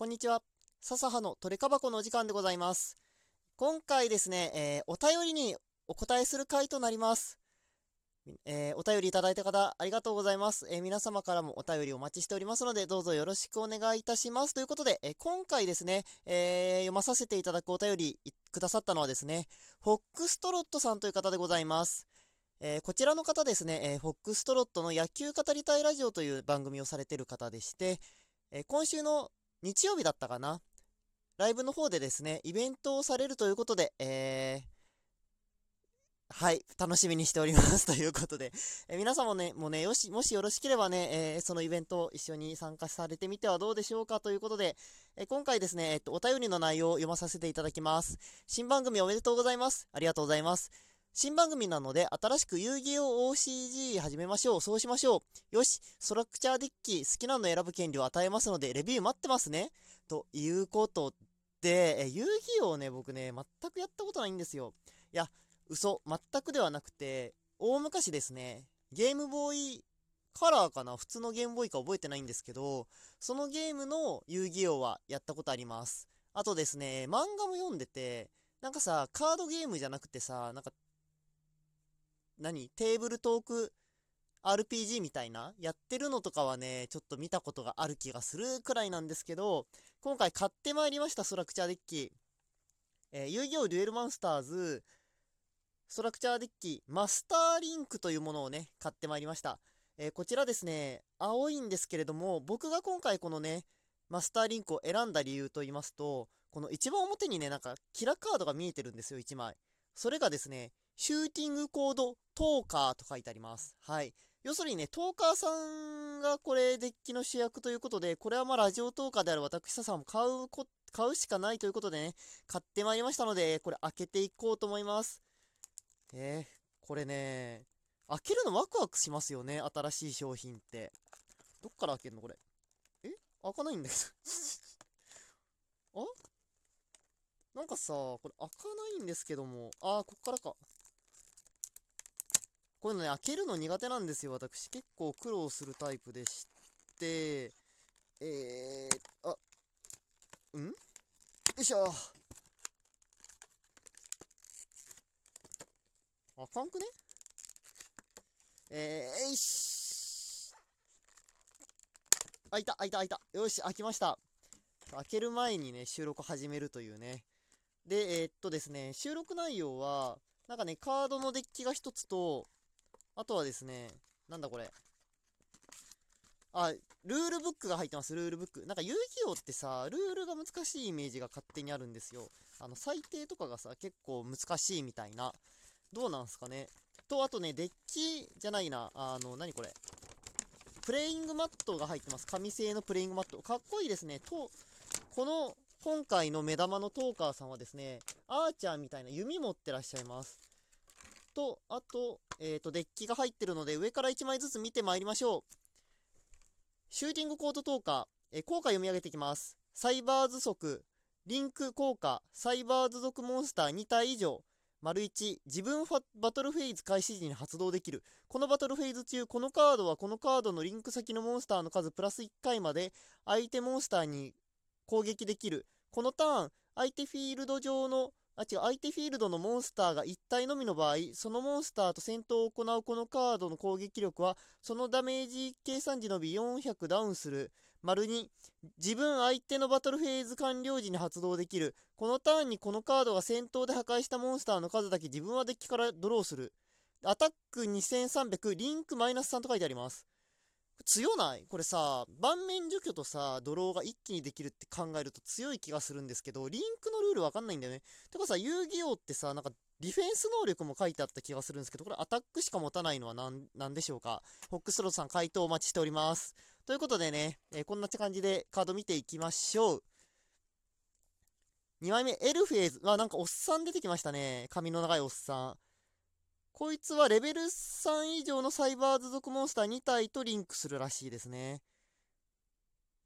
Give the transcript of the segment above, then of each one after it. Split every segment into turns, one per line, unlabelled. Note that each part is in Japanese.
こんにちは。笹葉のトレカ箱のお時間でございます。今回ですね、えー、お便りにお答えする回となります。えー、お便りいただいた方、ありがとうございます、えー、皆様からもお便りお待ちしておりますので、どうぞよろしくお願いいたします。ということで、え今回ですね、え読まさせていただくお便りくださったのはですね、フォックストロットさんという方でございます。えこちらの方ですね、えフォックストロットの野球語りたいラジオという番組をされている方でして、え今週の日曜日だったかな？ライブの方でですね、イベントをされるということで、えー、はい、楽しみにしております ということで、えー、皆さんもね、もうね、よし、もしよろしければね、えー、そのイベントを一緒に参加されてみてはどうでしょうか？ということで、え今回ですね、えっと、お便りの内容を読まさせていただきます。新番組おめでとうございます。ありがとうございます。新番組なので、新しく遊戯王 OCG 始めましょう。そうしましょう。よし、ストラクチャーデッキ、好きなの選ぶ権利を与えますので、レビュー待ってますね。ということで、え遊戯王ね、僕ね、全くやったことないんですよ。いや、嘘、全くではなくて、大昔ですね、ゲームボーイカラーかな？普通のゲームボーイか覚えてないんですけど、そのゲームの遊戯王はやったことあります。あとですね、漫画も読んでて、なんかさ、カードゲームじゃなくてさ、なんか、何？テーブルトーク RPG みたいな？やってるのとかはね、ちょっと見たことがある気がするくらいなんですけど、今回買ってまいりました、ストラクチャーデッキ。えー、遊戯王デュエルモンスターズ、ストラクチャーデッキ、マスターリンクというものをね、買ってまいりました。えー、こちらですね、青いんですけれども、僕が今回このね、マスターリンクを選んだ理由と言いますと、この一番表にね、なんか、キラカードが見えてるんですよ、1枚。それがですね、シューティングコードトーカーと書いてあります。はい。要するにね、トーカーさんがこれデッキの主役ということで、これはまあラジオトーカーである私ささんも買うこ、買うしかないということでね、買ってまいりましたので、これ開けていこうと思います。えー、これね、開けるのワクワクしますよね、新しい商品って。どっから開けるのこれ？え？開かないんだけど あ？なんかさ、これ開かないんですけども。あー、こっからか。こういうのね、開けるの苦手なんですよ、私。結構苦労するタイプでして、えー、あ、ん？よいしょ。あかんくね？えー、いし。開いた、開いた、開いた。よし、開きました。開ける前にね、収録始めるというね。で、えー、っとですね、収録内容は、なんかね、カードのデッキが一つと、あとはですね、なんだこれ。あ、ルールブックが入ってます、ルールブック。なんか遊戯王ってさ、ルールが難しいイメージが勝手にあるんですよ。あの、最低とかがさ、結構難しいみたいな。どうなんすかね。と、あとね、デッキじゃないな。あの、何これ。プレイングマットが入ってます。紙製のプレイングマット。かっこいいですね。と、この、今回の目玉のトーカーさんはですね、アーチャーみたいな弓持ってらっしゃいます。と、あと、えっ、ー、と、デッキが入ってるので、上から1枚ずつ見てまいりましょう。シューティングコートーカー、えー、効果読み上げていきます。サイバーズ族、リンク効果、サイバーズ族モンスター2体以上。丸1、自分バトルフェーズ開始時に発動できる。このバトルフェーズ中、このカードはこのカードのリンク先のモンスターの数プラス1回まで相手モンスターに攻撃できる。このターン、相手フィールド上のあ、違う、相手フィールドのモンスターが1体のみの場合、そのモンスターと戦闘を行うこのカードの攻撃力は、そのダメージ計算時のみ400ダウンする。丸2、自分相手のバトルフェーズ完了時に発動できる。このターンにこのカードが戦闘で破壊したモンスターの数だけ自分はデッキからドローする。アタック2300、リンクマイナス3と書いてあります。強ない？これさ、盤面除去とさ、ドローが一気にできるって考えると強い気がするんですけど、リンクのルールわかんないんだよね。てかさ、遊戯王ってさ、なんかディフェンス能力も書いてあった気がするんですけど、これアタックしか持たないのは何なんでしょうか？ホックスロードさん回答お待ちしております。ということでね、えー、こんな感じでカード見ていきましょう。2枚目、エルフェーズ。あ、なんかおっさん出てきましたね。髪の長いおっさん。こいつはレベル3以上のサイバーズ族モンスター2体とリンクするらしいですね。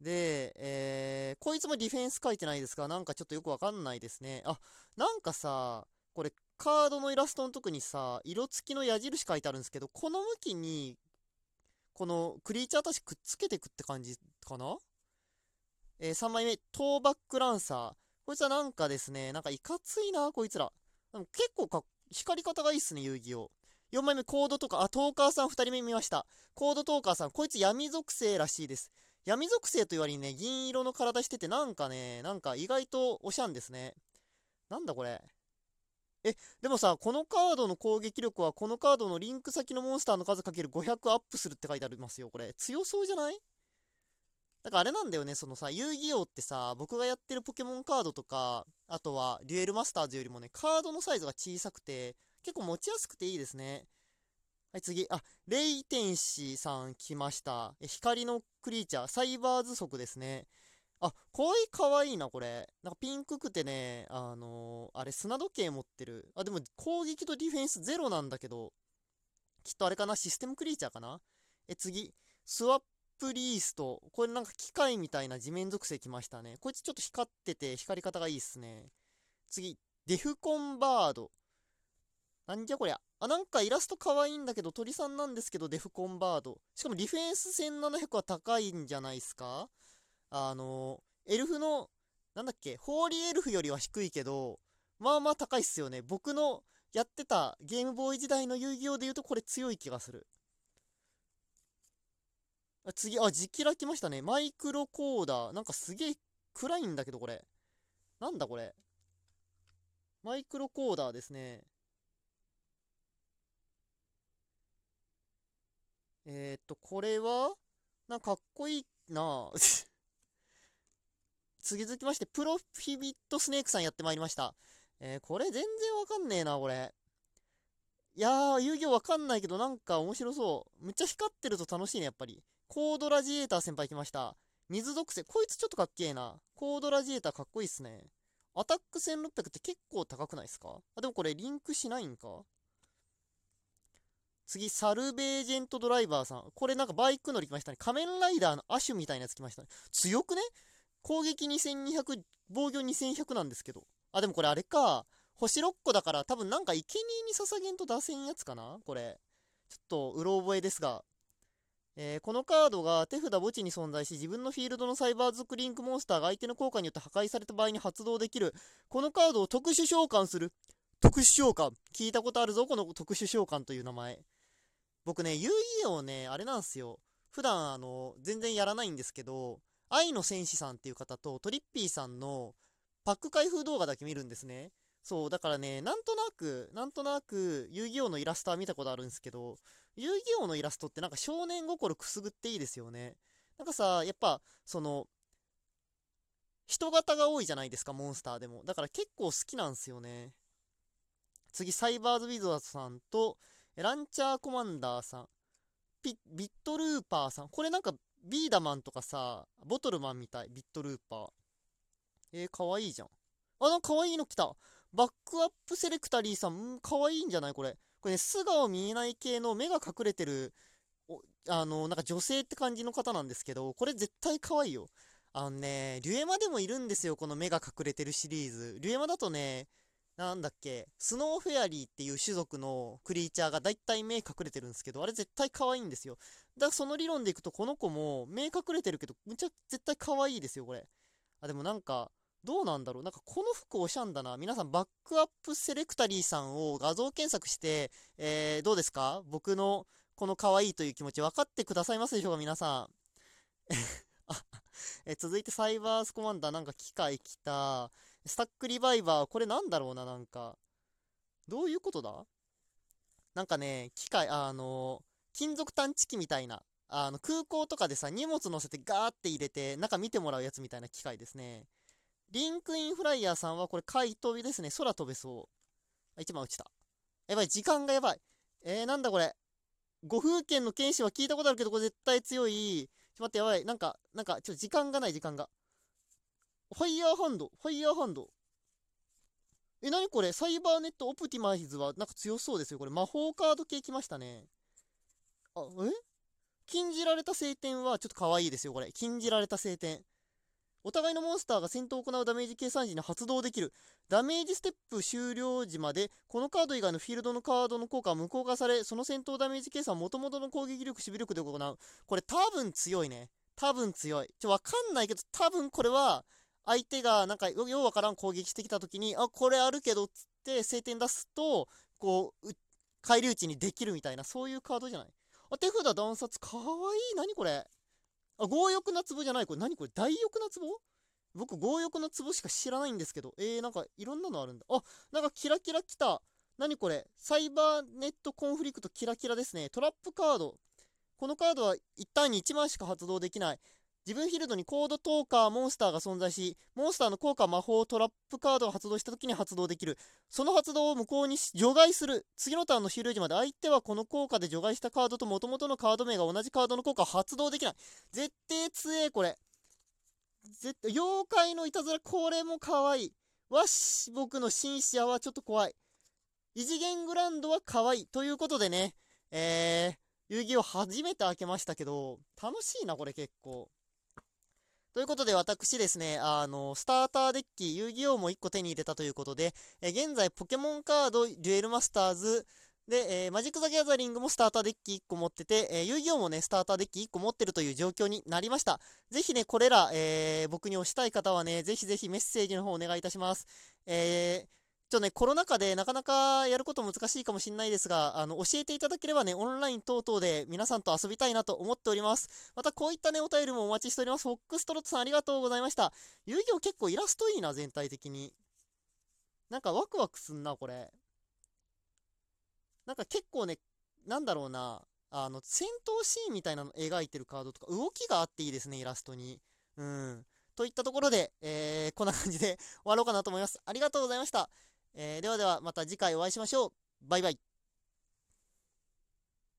で、えー、こいつもディフェンス書いてないですが、なんかちょっとよくわかんないですね。あ、なんかさ、これカードのイラストのとこにさ、色付きの矢印書いてあるんですけど、この向きに、このクリーチャーたちくっつけてくって感じかな？えー、3枚目、トーバックランサー。こいつはなんかですね、なんかいかついな、こいつら。でも結構か、光り方がいいっすね、遊戯王。4枚目、コードとか、あ、トーカーさん2人目見ました。コードトーカーさん、こいつ闇属性らしいです。闇属性と言われにね、銀色の体してて、なんかね、なんか意外とおしゃんですね。なんだこれ。え、でもさ、このカードの攻撃力は、このカードのリンク先のモンスターの数かける500アップするって書いてありますよ、これ。強そうじゃない？だからあれなんだよね、そのさ、遊戯王ってさ、僕がやってるポケモンカードとか、あとはデュエルマスターズよりもね、カードのサイズが小さくて、結構持ちやすくていいですね。はい、次。あ、レイテンシさん来ました。え、光のクリーチャー、サイバーズ族ですね。あ、こいかわいいな、これ。なんかピンクくてね、あのー、あれ、砂時計持ってる。あ、でも攻撃とディフェンスゼロなんだけど、きっとあれかな、システムクリーチャーかなえ、次。スワップリースト。これなんか機械みたいな地面属性来ましたね。こいつちょっと光ってて、光り方がいいっすね。次。デフコンバード。なんじゃこりゃ。あ、なんかイラスト可愛いんだけど、鳥さんなんですけど、デフコンバード。しかもディフェンス1700は高いんじゃないですか？あの、エルフの、なんだっけ、ホーリーエルフよりは低いけど、まあまあ高いっすよね。僕のやってたゲームボーイ時代の遊戯王で言うとこれ強い気がする。次、あ、ジキラ来ましたね。マイクロコーダー。なんかすげえ暗いんだけど、これ。なんだこれ。マイクロコーダーですね。えー、っと、これは、なんかかっこいいな 次続きまして、プロフィビットスネークさんやってまいりました。えー、これ全然わかんねえな、これ。いやー、遊戯王わかんないけど、なんか面白そう。めっちゃ光ってると楽しいね、やっぱり。コードラジエーター先輩来ました。水属性。こいつちょっとかっけえな。コードラジエーターかっこいいっすね。アタック1600って結構高くないですか？あ、でもこれリンクしないんか？次、サルベージェントドライバーさん。これなんかバイク乗り来ましたね。仮面ライダーのアシュみたいなやつ来ましたね。強くね？攻撃2200、防御2100なんですけど。あ、でもこれあれか。星6個だから多分なんか生贄に捧げんと出せんやつかな？これ。ちょっとうろ覚えですが。えー、このカードが手札墓地に存在し、自分のフィールドのサイバーズクリンクモンスターが相手の効果によって破壊された場合に発動できる。このカードを特殊召喚する。特殊召喚。聞いたことあるぞ、この特殊召喚という名前。僕ね、遊戯王ね、あれなんですよ。普段、あの、全然やらないんですけど、愛の戦士さんっていう方とトリッピーさんのパック開封動画だけ見るんですね。そう、だからね、なんとなく、なんとなく、遊戯王のイラストは見たことあるんですけど、遊戯王のイラストってなんか少年心くすぐっていいですよね。なんかさ、やっぱ、その、人型が多いじゃないですか、モンスターでも。だから結構好きなんですよね。次、サイバーズ・ウィザードさんと、ランチャーコマンダーさん、ビットルーパーさん。これなんか、ビーダマンとかさ、ボトルマンみたい、ビットルーパー。えー、かわいいじゃん。あ、なんかかわいいの来た。バックアップセレクタリーさん、んかわいいんじゃないこれ。これね、素顔見えない系の目が隠れてる、あの、なんか女性って感じの方なんですけど、これ絶対可愛いよ。あのね、リュエマでもいるんですよ、この目が隠れてるシリーズ。リュエマだとね、なんだっけ、スノーフェアリーっていう種族のクリーチャーがだいたい目隠れてるんですけど、あれ絶対可愛いんですよ。だからその理論でいくと、この子も目隠れてるけど、むちゃ絶対可愛いですよ、これ。あ、でもなんか、どうなんだろう？なんかこの服おしゃんだな。皆さんバックアップセレクタリーさんを画像検索して、えー、どうですか？僕のこの可愛いという気持ち分かってくださいますでしょうか？皆さん。え続いてサイバースコマンダーなんか機械来た。スタックリバイバー、これなんだろうな、なんか。どういうことだ？なんかね、機械、あの、金属探知機みたいな、あの、空港とかでさ、荷物乗せてガーって入れて、中見てもらうやつみたいな機械ですね。リンクインフライヤーさんはこれ回飛びですね。空飛べそう。一番落ちた。やばい、時間がやばい。えー、なんだこれ。五風剣の剣士は聞いたことあるけど、これ絶対強い。ちょっと待って、やばい。なんか、なんか、ちょっと時間がない、時間が。ファイヤーハンド、ファイヤーハンド。え、なにこれサイバーネットオプティマイズはなんか強そうですよ。これ魔法カード系来ましたね。あ、え？禁じられた晴天はちょっと可愛いですよ、これ。禁じられた晴天。お互いのモンスターが戦闘を行うダメージ計算時に発動できる。ダメージステップ終了時まで、このカード以外のフィールドのカードの効果は無効化され、その戦闘ダメージ計算は元々の攻撃力、守備力で行う。これ多分強いね。多分強い。ちょ、わかんないけど、多分これは、相手がなんかようわからん攻撃してきた時に、あ、これあるけどつって晴天出すと、こう、返り討ちにできるみたいな、そういうカードじゃない？あ、手札断殺、かわいい。何これ？あ、強欲な壺じゃないこれ何これ？大欲な壺？僕、強欲な壺しか知らないんですけど。えー、なんかいろんなのあるんだ。あ、なんかキラキラ来た。何これ？サイバーネットコンフリクトキラキラですね。トラップカード。このカードは一旦に1枚しか発動できない。自分フィールドにコードトーカーモンスターが存在し、モンスターの効果魔法トラップカードが発動した時に発動できる。その発動を無効に除外する。次のターンの終了時まで相手はこの効果で除外したカードと元々のカード名が同じカードの効果を発動できない。絶対強え、これ。絶対、妖怪のいたずら、これも可愛い。わし、僕のシンシアはちょっと怖い。異次元グランドは可愛い。ということでね、えー、遊戯王初めて開けましたけど、楽しいな、これ結構。ということで、私ですね、あの、スターターデッキ、遊戯王も1個手に入れたということで、え現在、ポケモンカード、デュエルマスターズ、で、えー、マジック・ザ・ギャザリングもスターターデッキ1個持ってて、えー、遊戯王もね、スターターデッキ1個持ってるという状況になりました。ぜひね、これら、えー、僕に押したい方はね、ぜひぜひメッセージの方お願いいたします。えー、ちょっとね、コロナ禍でなかなかやること難しいかもしれないですが、あの、教えていただければね、オンライン等々で皆さんと遊びたいなと思っております。またこういったね、お便りもお待ちしております。フォックストロットさんありがとうございました。遊戯王結構イラストいいな、全体的に。なんかワクワクすんな、これ。なんか結構ね、なんだろうな、あの、戦闘シーンみたいなの描いてるカードとか、動きがあっていいですね、イラストに。うん。といったところで、えー、こんな感じで終わろうかなと思います。ありがとうございました。えー、ではではまた次回お会いしましょう。バイバイ。